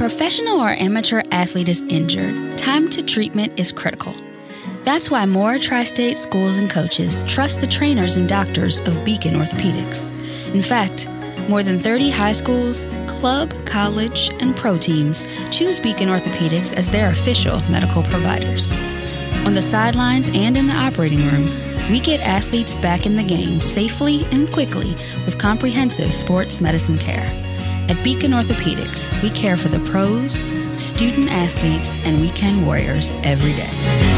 professional or amateur athlete is injured, time to treatment is critical. That's why more tri state schools and coaches trust the trainers and doctors of Beacon Orthopedics. In fact, more than 30 high schools, club, college, and pro teams choose Beacon Orthopedics as their official medical providers. On the sidelines and in the operating room, we get athletes back in the game safely and quickly with comprehensive sports medicine care. At Beacon Orthopedics, we care for the pros, student athletes, and weekend warriors every day.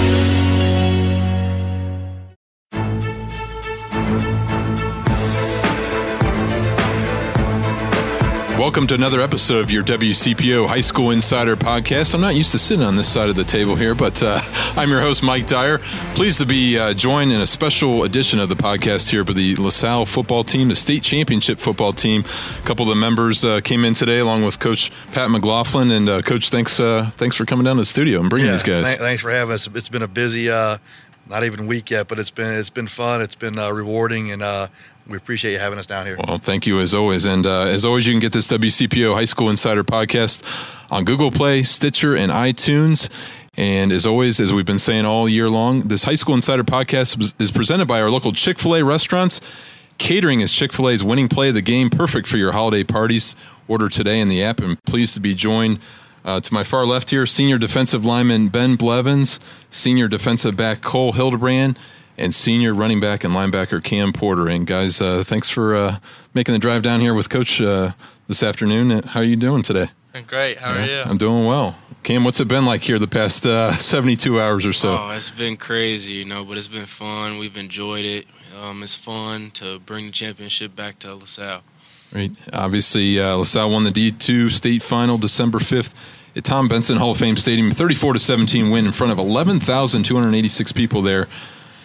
Welcome to another episode of your WCPO High School Insider Podcast. I'm not used to sitting on this side of the table here, but uh, I'm your host, Mike Dyer. Pleased to be uh, joined in a special edition of the podcast here by the LaSalle football team, the state championship football team. A couple of the members uh, came in today, along with Coach Pat McLaughlin. And uh, Coach, thanks uh, thanks for coming down to the studio and bringing yeah, these guys. Th- thanks for having us. It's been a busy uh, not even week yet, but it's been it's been fun. It's been uh, rewarding, and uh, we appreciate you having us down here. Well, thank you as always. And uh, as always, you can get this WCPO High School Insider podcast on Google Play, Stitcher, and iTunes. And as always, as we've been saying all year long, this High School Insider podcast is presented by our local Chick fil A restaurants. Catering is Chick fil A's winning play of the game, perfect for your holiday parties. Order today in the app, and pleased to be joined uh, to my far left here, senior defensive lineman Ben Blevins, senior defensive back Cole Hildebrand, and senior running back and linebacker Cam Porter. And guys, uh, thanks for uh, making the drive down here with Coach uh, this afternoon. Uh, how are you doing today? I'm Great. How are you? I'm doing well. Cam, what's it been like here the past uh, 72 hours or so? Oh, it's been crazy, you know, but it's been fun. We've enjoyed it. Um, it's fun to bring the championship back to LaSalle. Right. Obviously, uh, LaSalle won the D2 state final December 5th at Tom Benson Hall of Fame Stadium. 34 to 17 win in front of 11,286 people there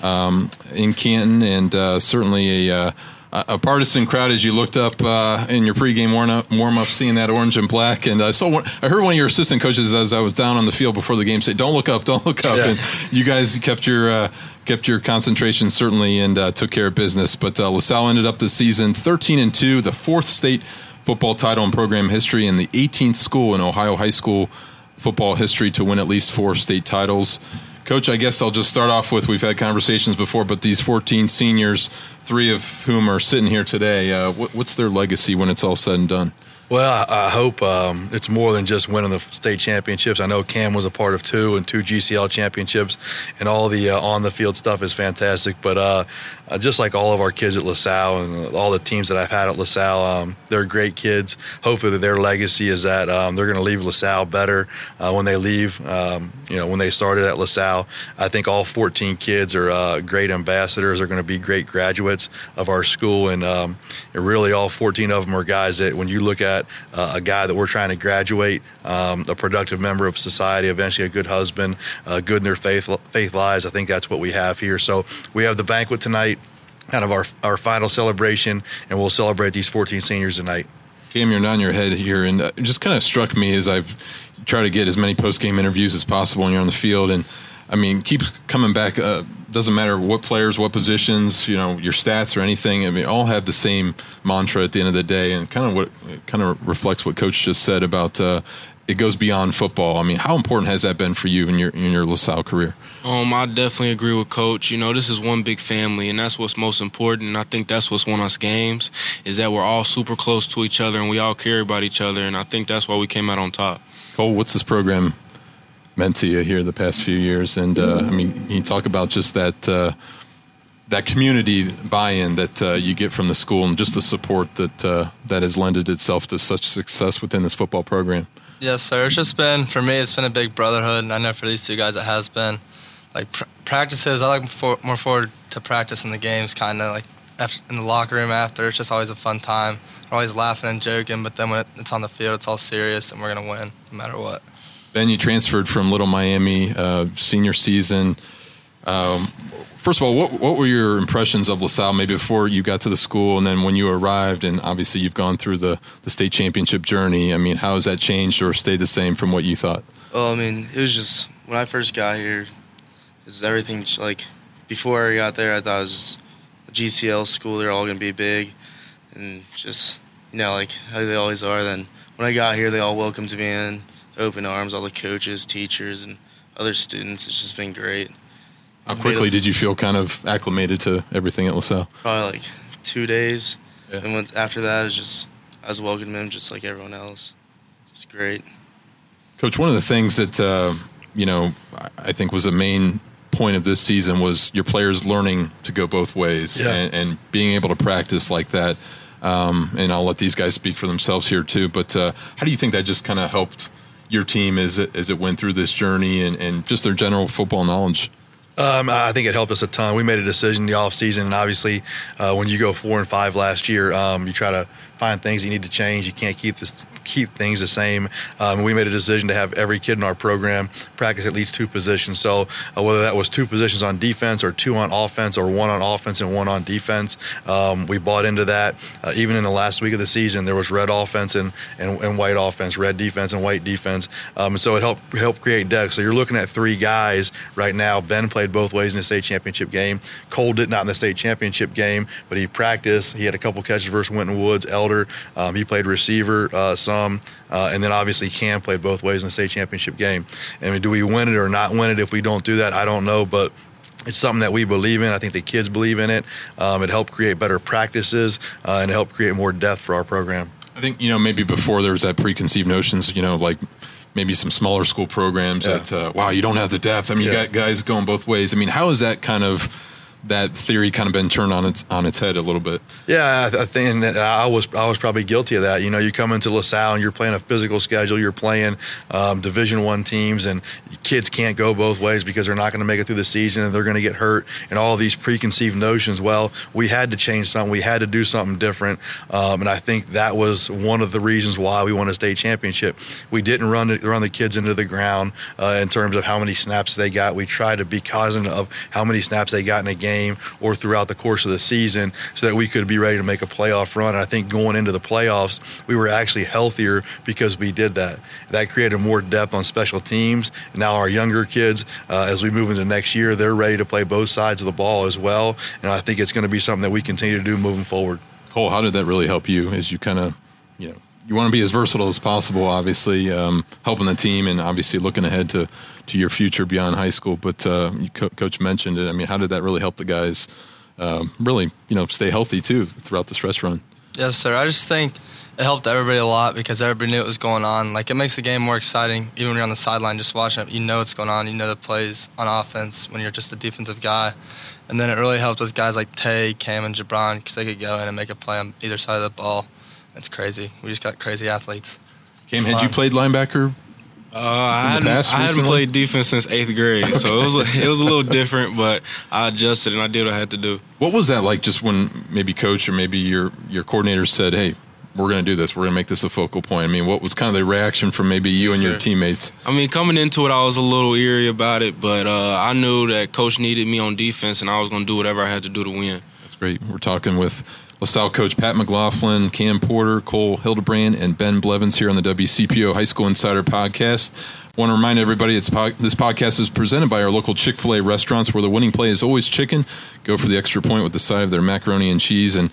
um, in Canton, and uh, certainly a. Uh, a partisan crowd as you looked up uh, in your pregame warm up, warm up, seeing that orange and black. And I saw one, I heard one of your assistant coaches as I was down on the field before the game say, "Don't look up, don't look up." Yeah. And you guys kept your uh, kept your concentration certainly and uh, took care of business. But uh, LaSalle ended up the season 13 and two, the fourth state football title in program history, and the 18th school in Ohio high school football history to win at least four state titles. Coach, I guess I'll just start off with we've had conversations before, but these 14 seniors, three of whom are sitting here today, uh, what, what's their legacy when it's all said and done? Well, I, I hope um, it's more than just winning the state championships. I know Cam was a part of two and two GCL championships, and all the uh, on the field stuff is fantastic. But uh, uh, just like all of our kids at LaSalle and all the teams that I've had at LaSalle, um, they're great kids. Hopefully, their legacy is that um, they're going to leave LaSalle better uh, when they leave. Um, you know, when they started at LaSalle, I think all 14 kids are uh, great ambassadors. Are going to be great graduates of our school, and, um, and really all 14 of them are guys that when you look at uh, a guy that we're trying to graduate, um, a productive member of society, eventually a good husband, uh, good in their faith faith lives. I think that's what we have here. So we have the banquet tonight, kind of our our final celebration, and we'll celebrate these 14 seniors tonight. Cam, you're nodding your head here, and it just kind of struck me as I've tried to get as many post game interviews as possible when you're on the field, and I mean, keeps coming back. Uh, doesn't matter what players, what positions, you know, your stats or anything. I mean, all have the same mantra at the end of the day, and kind of what kind of reflects what Coach just said about uh, it goes beyond football. I mean, how important has that been for you in your in your LaSalle career? Um, I definitely agree with Coach. You know, this is one big family, and that's what's most important. And I think that's what's won us games is that we're all super close to each other and we all care about each other. And I think that's why we came out on top. Cole, what's this program meant to you here the past few years? And uh, I mean, you talk about just that uh, that community buy-in that uh, you get from the school, and just the support that uh, that has lended itself to such success within this football program. Yes, sir. It's just been for me. It's been a big brotherhood, and I know for these two guys it has been. Like pr- practices, I like for, more forward to practice in the games, kind of like after, in the locker room after. It's just always a fun time. We're always laughing and joking, but then when it, it's on the field, it's all serious, and we're gonna win no matter what. Ben, you transferred from Little Miami uh, senior season. Um, first of all, what what were your impressions of LaSalle maybe before you got to the school, and then when you arrived, and obviously you've gone through the the state championship journey. I mean, how has that changed or stayed the same from what you thought? Well, I mean, it was just when I first got here, is everything like before I got there, I thought it was a GCL school. They're all gonna be big, and just you know, like how they always are. Then when I got here, they all welcomed me in, open arms, all the coaches, teachers, and other students. It's just been great. How quickly did you feel kind of acclimated to everything at LaSalle? Probably like two days, Yeah. and once after that, it was just I was welcoming them just like everyone else. It's great. Coach, one of the things that uh, you know I think was a main point of this season was your players learning to go both ways Yeah. and, and being able to practice like that. Um, and I'll let these guys speak for themselves here too. But uh, how do you think that just kind of helped your team as it, as it went through this journey and, and just their general football knowledge? Um, I think it helped us a ton. We made a decision in the offseason, and obviously, uh, when you go four and five last year, um, you try to find things you need to change. You can't keep this keep things the same. Um, we made a decision to have every kid in our program practice at least two positions. So uh, whether that was two positions on defense, or two on offense, or one on offense and one on defense, um, we bought into that. Uh, even in the last week of the season, there was red offense and, and, and white offense, red defense and white defense. Um, so it helped helped create depth. So you're looking at three guys right now. Ben played both ways in the state championship game. Cole did not in the state championship game, but he practiced. He had a couple catches versus Winton Woods. Elder, um, he played receiver uh, some, uh, and then obviously Cam played both ways in the state championship game. I mean, do we win it or not win it if we don't do that? I don't know, but it's something that we believe in. I think the kids believe in it. Um, it helped create better practices uh, and it helped create more depth for our program. I think you know maybe before there was that preconceived notions, you know, like maybe some smaller school programs Yeah. that uh, wow, you don't have the depth. I mean, you got guys going both ways. I mean, how is that kind of that theory kind of been turned on its on its head a little bit? Yeah, I think I was I was probably guilty of that. You know, you come into LaSalle and you're playing a physical schedule. You're playing um, Division One teams, and kids can't go both ways because they're not going to make it through the season and they're going to get hurt. And all these preconceived notions. Well, we had to change something. We had to do something different. Um, and I think that was one of the reasons why we won a state championship. We didn't run run the kids into the ground uh, in terms of how many snaps they got. We tried to be cognizant of how many snaps they got in a game or throughout the course of the season so that we could be ready to make a playoff run. And I think going into the playoffs, we were actually healthier because we did that. That created more depth on special teams. Now our younger kids, uh, as we move into next year, they're ready to play both sides of the ball as well. And I think it's going to be something that we continue to do moving forward. Cole, how did that really help you as you kind of you know you want to be as versatile as possible, obviously um, helping the team and obviously looking ahead to to your future beyond high school. But uh, you, Co- coach mentioned it. I mean, how did that really help the guys? Um, really, you know, stay healthy too throughout the stretch run. Yes, sir. I just think it helped everybody a lot because everybody knew what was going on. Like it makes the game more exciting. Even when you're on the sideline, just watching it, you know what's going on. You know the plays on offense when you're just a defensive guy. And then it really helped with guys like Tay, Cam, and Jabron because they could go in and make a play on either side of the ball. It's crazy. We just got crazy athletes. Cam, had you played linebacker? Uh, I In the hadn't, I hadn't played defense since eighth grade, so it was a, it was a little different, but I adjusted and I did what I had to do. What was that like? Just when maybe coach or maybe your your coordinator said, "Hey, we're going to do this. We're going to make this a focal point." I mean, what was kind of the reaction from maybe you and your teammates? I mean, coming into it, I was a little eerie about it, but uh, I knew that coach needed me on defense, and I was going to do whatever I had to do to win. That's great. We're talking with LaSalle coach Pat McLaughlin, Cam Porter, Cole Hildebrand, and Ben Blevins here on the WCPO High School Insider Podcast. I Want to remind everybody it's po- this podcast is presented by our local Chick fil A restaurants where the winning play is always chicken. Go for the extra point with the side of their macaroni and cheese. And,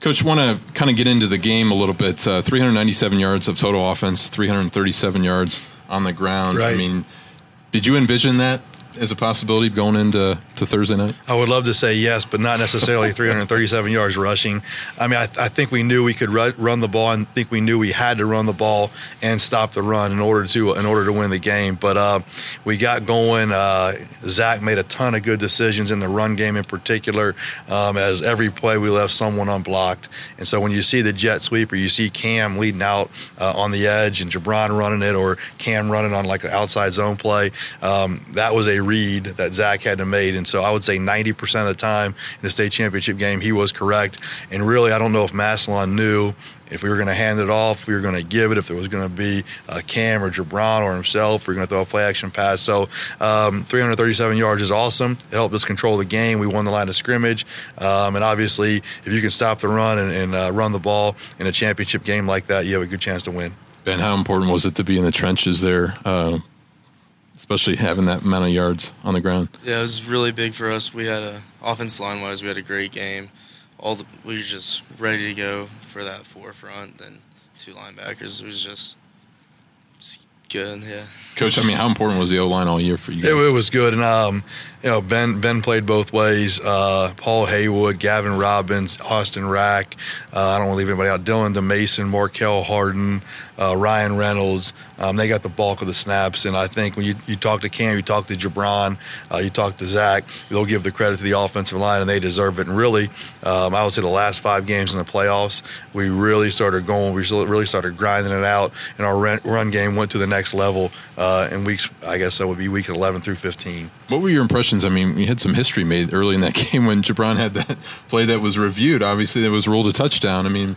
Coach, want to kind of get into the game a little bit. Uh, 397 yards of total offense, 337 yards on the ground. I mean, did you envision that as a possibility going into to Thursday night? I would love to say yes, but not necessarily 337 yards rushing. I mean, I, I think we knew we could ru- run the ball, and think we knew we had to run the ball and stop the run in order to in order to win the game. But uh, we got going. Uh, Zach made a ton of good decisions in the run game, in particular. Um, as every play we left someone unblocked, and so when you see the jet sweep or you see Cam leading out uh, on the edge and Jabron running it, or Cam running on like an outside zone play, um, that was a read that Zach had to make. And so I would say 90% of the time in the state championship game, he was correct. And really, I don't know if Massillon knew if we were going to hand it off, we were going to give it, if there was going to be uh, Cam or Jabron or himself, we are going to throw a play action pass. So um, 337 yards is awesome. It helped us control the game. We won the line of scrimmage. Um, and obviously, if you can stop the run and, and uh, run the ball in a championship game like that, you have a good chance to win. Ben, how important was it to be in the trenches there, uh, especially having that amount of yards on the ground? Yeah, it was really big for us. We had a offense line wise, we had a great game. all the we were just ready to go for that forefront. Then two linebackers it was just, just good. Yeah. Coach, I mean, how important was the O line all year for you guys? It, it was good, and um, you know, Ben Ben played both ways. Uh, Paul Haywood, Gavin Robbins, Austin Rack. Uh, I don't want to leave anybody out. Dylan DeMason, Markel Harden, uh, Ryan Reynolds. Um, they got the bulk of the snaps, and I think when you, you talk to Cam, you talk to Jabron, uh, you talk to Zach, they'll give the credit to the offensive line, and they deserve it. And really, um, I would say the last five games in the playoffs, we really started going. We really started grinding it out, and our run game went to the next level uh, in weeks. I guess that would be week 11 through 15. What were your impressions? I mean, you had some history made early in that game when Jabron had that play that was reviewed. Obviously, it was ruled a touchdown. I mean,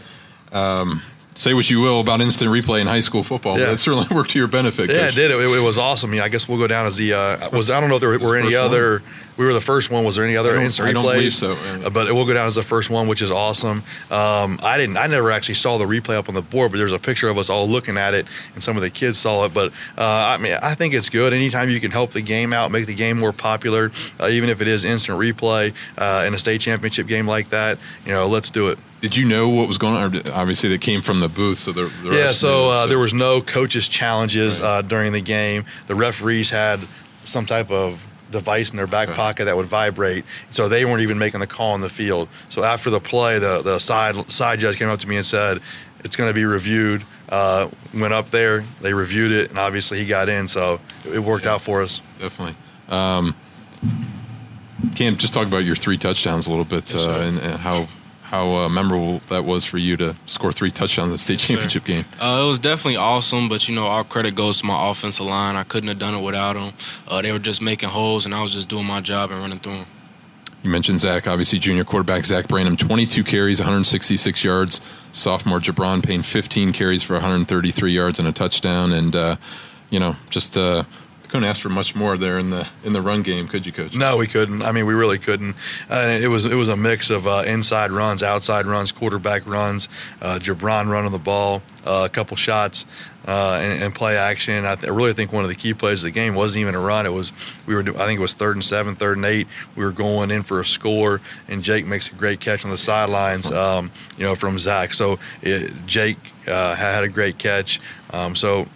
um, say what you will about instant replay in high school football, yeah. but it certainly worked to your benefit. Yeah, Coach. it did. It, it, was awesome. Yeah, I guess we'll go down as the uh, was. I don't know if there were any other. One? We were the first one. Was there any other instant replays? I don't believe so. Uh, but it will go down as the first one, which is awesome. Um, I didn't. I never actually saw the replay up on the board, but there's a picture of us all looking at it, and some of the kids saw it. But uh, I mean, I think it's good. Anytime you can help the game out, make the game more popular, uh, even if it is instant replay uh, in a state championship game like that, you know, let's do it. Did you know what was going on? Obviously, that came from the booth, so the, the yeah. So, uh, so, there was no coaches challenges right. uh, during the game. The referees had some type of device in their back okay. pocket that would vibrate, so they weren't even making the call on the field. So after the play, the the side side judge came up to me and said, "It's going to be reviewed." Uh, went up there, they reviewed it, and obviously he got in, so it worked yeah, out for us. Definitely. Um, Cam, just talk about your three touchdowns a little bit yes, uh, and, and how how uh, memorable that was for you to score three touchdowns in the state championship sure. game. Uh, it was definitely awesome, but you know, all credit goes to my offensive line. I couldn't have done it without them. Uh, they were just making holes, and I was just doing my job and running through them. You mentioned Zach, obviously junior quarterback Zach Branham, 22 carries, 166 yards. Sophomore Jabron Payne, 15 carries for 133 yards and a touchdown, and uh, you know, just uh, couldn't ask for much more there in the in the run game, could you, coach? No, we couldn't. I mean, we really couldn't. Uh, it was it was a mix of uh, inside runs, outside runs, quarterback runs, uh, Jabron running the ball, uh, a couple shots, uh, and, and, play action. I, th- I, really think one of the key plays of the game wasn't even a run. It was we were I think it was third and seven, third and eight. We were going in for a score, and Jake makes a great catch on the sidelines. Um, you know, from Zach. So it, Jake uh, had a great catch. Um, so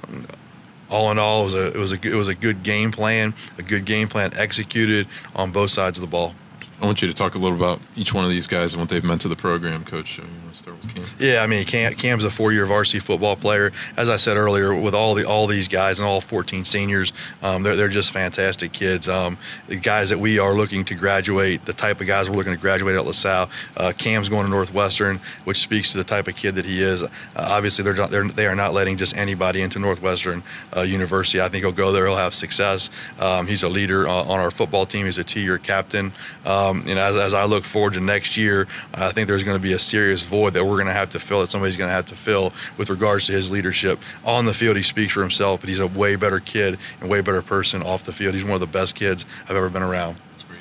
all in all, it was a it was a it was a good game plan, a good game plan executed on both sides of the ball. I want you to talk a little about each one of these guys and what they've meant to the program, Coach. You start with Cam. Yeah, I mean, Cam, Cam's a four-year varsity football player. As I said earlier, with all the all these guys and all 14 seniors, um, they're they're just fantastic kids. Um, the guys that we are looking to graduate, the type of guys we're looking to graduate at LaSalle. Uh, Cam's going to Northwestern, which speaks to the type of kid that he is. Uh, obviously, they're, not, they're they are not letting just anybody into Northwestern uh, University. I think he'll go there. He'll have success. Um, he's a leader on, on, our football team. He's a two-year captain. Um, um, and as, as I look forward to next year, I think there's going to be a serious void that we're going to have to fill, that somebody's going to have to fill with regards to his leadership. On the field, he speaks for himself, but he's a way better kid and way better person off the field. He's one of the best kids I've ever been around That's great.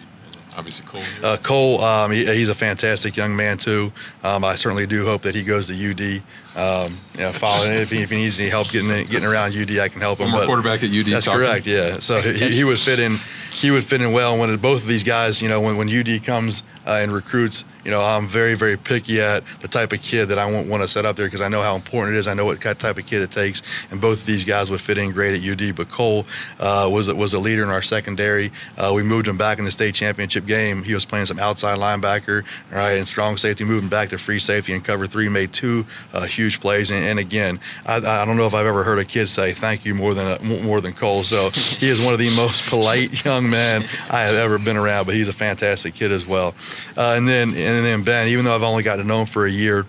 obviously Cole. Uh, Cole, um, he, he's a fantastic young man too. Um, I certainly do hope that he goes to UD. Um, you know, following if he, if he needs any help getting getting around UD, I can help him. Former quarterback at UD. That's talking. correct. Yeah. So he, he, would fit in. He would fit in well. When both of these guys, you know, when when UD comes uh, and recruits, you know, I'm very very picky at the type of kid that I want, want to set up there because I know how important it is. I know what type of kid it takes, and both of these guys would fit in great at UD. But Cole uh, was was a leader in our secondary. Uh, we moved him back in the state championship game. He was playing some outside linebacker, right, and strong safety. Moving back to free safety and cover three, made two uh, huge plays and, and again, I, I, don't know if I've ever heard a kid say thank you more than a, more than Cole. So he is one of the most polite young men I have ever been around. But he's a fantastic kid as well. Uh, and then and then Ben, even though I've only got to know him for a year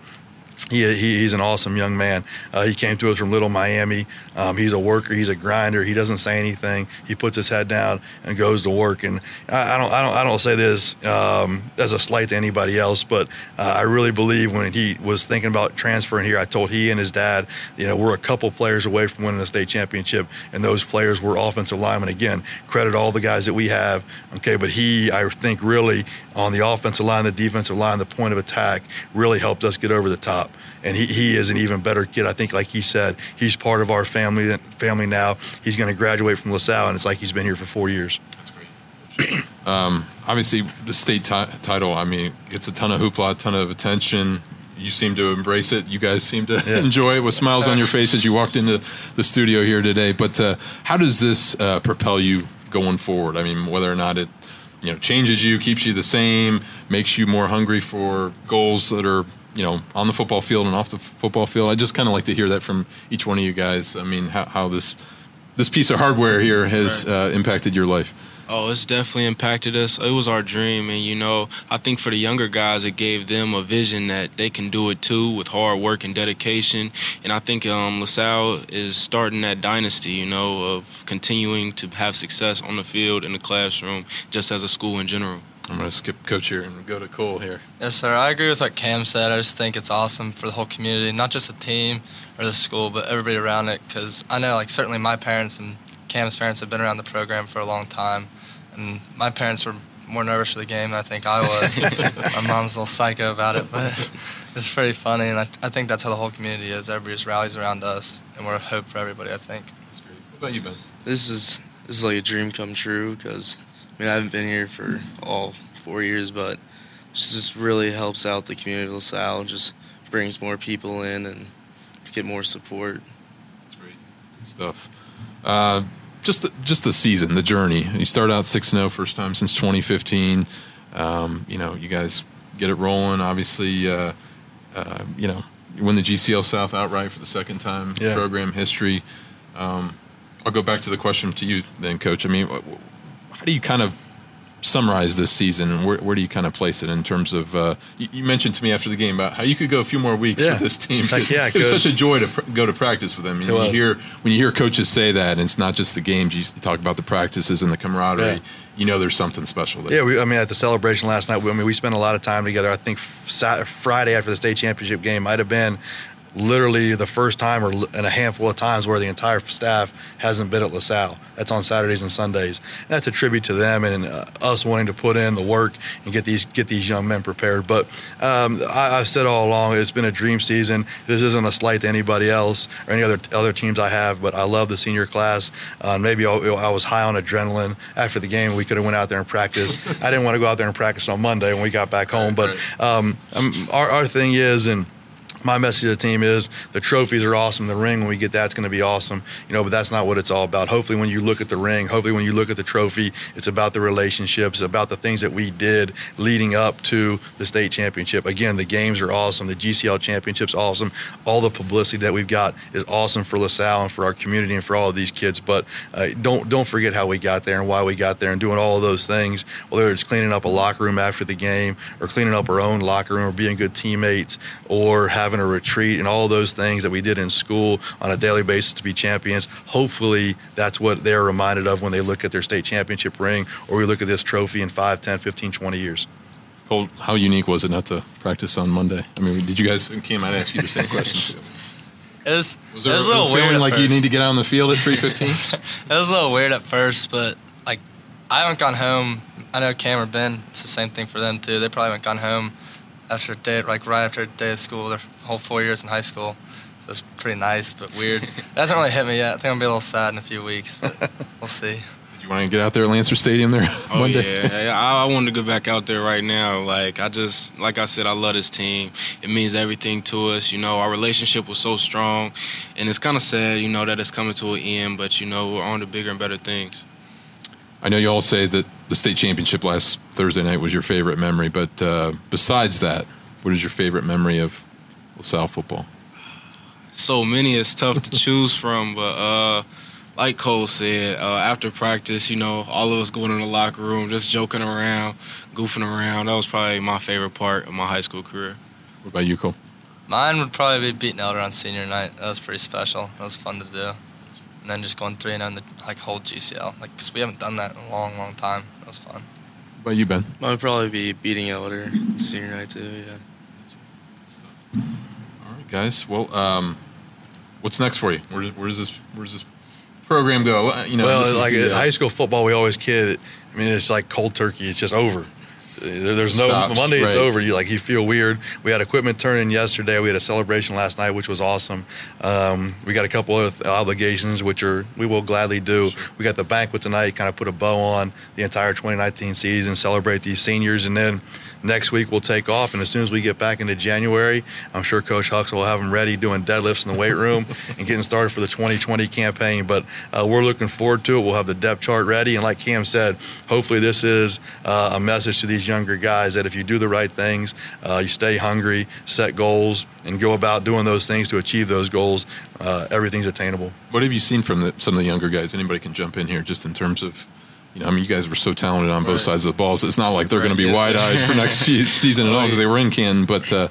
he, he, he's an awesome young man. Uh, he came to us from Little Miami. Um, he's a worker. He's a grinder. He doesn't say anything. He puts his head down and goes to work. And I, I don't I don't I don't say this um, as a slight to anybody else, but uh, I really believe when he was thinking about transferring here, I told he and his dad, you know, we're a couple players away from winning a state championship, and those players were offensive linemen. Again, credit all the guys that we have. Okay, but he, I think, really on the offensive line, the defensive line, the point of attack, really helped us get over the top and he, he is an even better kid. I think, like he said, he's part of our family family now. He's going to graduate from LaSalle, and it's like he's been here for four years. That's great. Um, obviously, the state ti- title. I mean, gets a ton of hoopla, a ton of attention. You seem to embrace it. You guys seem to Yeah. enjoy it with smiles on your face as you walked into the studio here today. But uh, how does this uh, propel you going forward? I mean, whether or not it you know changes you, keeps you the same, makes you more hungry for goals that are you know on the football field and off the football field. I just kind of like to hear that from each one of you guys. I mean, how, how this this piece of hardware here has uh, impacted your life. Oh, it's definitely impacted us. It was our dream, and you know, I think for the younger guys, it gave them a vision that they can do it too with hard work and dedication. And I think um, LaSalle is starting that dynasty, you know, of continuing to have success on the field, in the classroom, just as a school in general. I'm going to skip coach here and go to Cole here. Yes, sir. I agree with what Cam said. I just think it's awesome for the whole community, not just the team or the school, but everybody around it. Because I know, like, certainly my parents and Cam's parents have been around the program for a long time, and my parents were more nervous for the game than I think I was. my mom's a little psycho about it, but it's pretty funny, and I, I think that's how the whole community is. Everybody just rallies around us, and we're a hope for everybody. I think. What about you, Ben? This is this is like a dream come true because I mean I haven't been here for all four years, but this just really helps out the community of LaSalle. Just brings more people in and get more support. That's great. Good stuff. Uh, just the, just the season, the journey. You start out six zero, first time since 2015. Um, you know, you guys get it rolling. Obviously, uh, uh, you know, you win the GCL South outright for the second time in Yeah. program history. Um, I'll go back to the question to you then, Coach. I mean, wh- wh- how do you kind of summarize this season, and where, where do you kind of place it in terms of? Uh, you, you mentioned to me after the game about how you could go a few more weeks Yeah. with this team. Heck yeah, it was such a joy to pr- go to practice with them. You, know, you hear when you hear coaches say that, and it's not just the games. You talk about the practices and the camaraderie. Yeah. You know, there's something special there. Yeah, we, I mean, at the celebration last night, we, I mean, we spent a lot of time together. I think Sat- Friday after the state championship game might have been literally the first time or in a handful of times where the entire staff hasn't been at LaSalle. That's on Saturdays and Sundays. And that's a tribute to them and uh, us wanting to put in the work and get these get these young men prepared. But um, I, I've said all along, it's been a dream season. This isn't a slight to anybody else or any other other teams I have, but I love the senior class. Uh, maybe I, I was high on adrenaline after the game. We could have went out there and practice. I didn't want to go out there and practice on Monday when we got back home. But um, um, our, our thing is, and my message to the team is the trophies are awesome. The ring, when we get that, it's going to be awesome. You know, but that's not what it's all about. Hopefully, when you look at the ring, hopefully, when you look at the trophy, it's about the relationships, about the things that we did leading up to the state championship. Again, the games are awesome. The GCL championship's awesome. All the publicity that we've got is awesome for LaSalle and for our community and for all of these kids. But uh, don't don't forget how we got there and why we got there and doing all of those things. Whether it's cleaning up a locker room after the game or cleaning up our own locker room or being good teammates or having a retreat and all those things that we did in school on a daily basis to be champions. Hopefully, that's what they're reminded of when they look at their state championship ring or we look at this trophy in 5, 10, 15, 20 years. Cole, how unique was it not to practice on Monday? I mean, did you guys? Kim, I'd ask you the same question. too. It was, Was it was a little weird. feeling at like you need to get out on the field at 3:15? It was a little weird at first, but like I haven't gone home. I know Cam or Ben. It's the same thing for them too. They probably haven't gone home after a day, like right after a day of school. Their whole four years in high school, so it's pretty nice but weird. it hasn't really hit me yet. I think I'm gonna be a little sad in a few weeks, but we'll see. Did you want to get out there at Lancer Stadium there Oh Monday? yeah, Yeah, I, I wanted to go back out there right now. Like I just, like I said, I love this team. It means everything to us. You know, our relationship was so strong, and it's kind of sad, you know, that it's coming to an end. But you know, we're on to bigger and better things. I know you all say that the state championship last Thursday night was your favorite memory, but uh, besides that, what is your favorite memory of LaSalle football? so many it's tough to choose from but uh like Cole said, uh, after practice, you know, all of us going in the locker room, just joking around, goofing around. That was probably my favorite part of my high school career. What about you, Cole? Mine would probably be beating Elder on senior night. That was pretty special. That was fun to do. And then just going three and in the like whole GCL. Like 'cause we haven't done that in a long, long time. That was fun. What about you, Ben? Mine would probably be beating Elder senior night too. Yeah. All right, guys. Well, um, what's next for you? Where, where does this this program go? You know, well, like the, uh, high school football, we always kid. I mean, it's like cold turkey. It's just over. There- there's no Stops, Monday. It's right. over. You like you feel weird. We had equipment turn in yesterday. We had a celebration last night, which was awesome. Um, we got a couple other obligations, which are we will gladly do. We got the banquet tonight. Kind of put a bow on the entire 2019 season, celebrate these seniors, and then next week we'll take off. And as soon as we get back into January, I'm sure Coach Huxell will have them ready doing deadlifts in the weight room and getting started for the 2020 campaign. But uh, we're looking forward to it. We'll have the depth chart ready, and like Cam said, hopefully this is uh, a message to these younger guys that if you do the right things, uh, you stay hungry, set goals, and go about doing those things to achieve those goals, uh, everything's attainable. What have you seen from the, some of the younger guys? Anybody can jump in here just in terms of, you know, I mean, you guys were so talented on both Right. sides of the balls. It's not like they're Right, going to be yes, wide eyed for next season at all because they were in Canton. But, uh,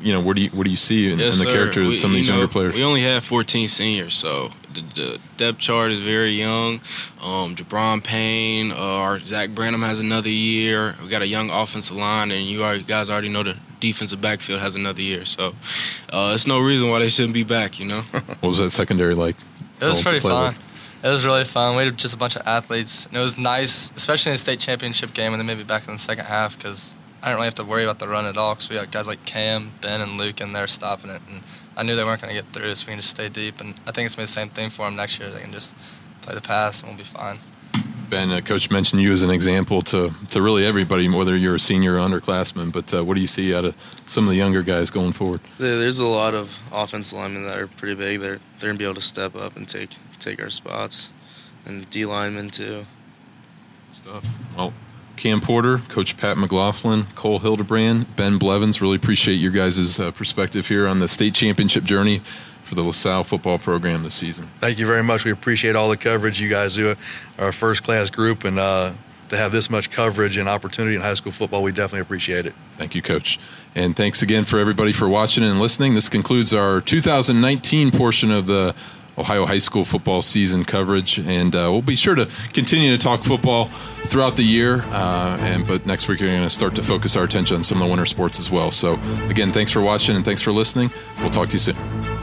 you know, what do you what do you see in, Yes, in the sir. character of some of these you know, younger players? We only have 14 seniors, so the, the depth chart is very young. Um, Jabron Payne, uh, our Zach Branham has another year. We got a young offensive line, and you already, guys already know the defensive backfield has another year. So uh, it's no reason why they shouldn't be back. You know. what was that secondary like? It was pretty fun. with? It was really fun. We had just a bunch of athletes, and it was nice, especially in the state championship game, and then maybe back in the second half because I didn't really have to worry about the run at all because we had guys like Cam, Ben, and Luke in there stopping it, and I knew they weren't going to get through, so we can just stay deep. And I think it's gonna be the same thing for them next year. They can just play the pass, and we'll be fine. Ben, uh, Coach mentioned you as an example to, to really everybody, whether you're a senior or underclassman. But uh, what do you see out of some of the younger guys going forward? There's a lot of offensive linemen that are pretty big. They're they're gonna be able to step up and take take our spots, and D linemen too. Stuff. Well, Cam Porter, Coach Pat McLaughlin, Cole Hildebrand, Ben Blevins. Really appreciate your guys' uh, perspective here on the state championship journey for the LaSalle football program this season. Thank you very much. We appreciate all the coverage you guys do. Are a first class group, and uh, to have this much coverage and opportunity in high school football, we definitely appreciate it. Thank you, Coach. And thanks again for everybody for watching and listening. This concludes our 2019 portion of the Ohio high school football season coverage, and uh, we'll be sure to continue to talk football throughout the year. Uh, and but next week we're going to start to focus our attention on some of the winter sports as well. So again, thanks for watching and thanks for listening. We'll talk to you soon.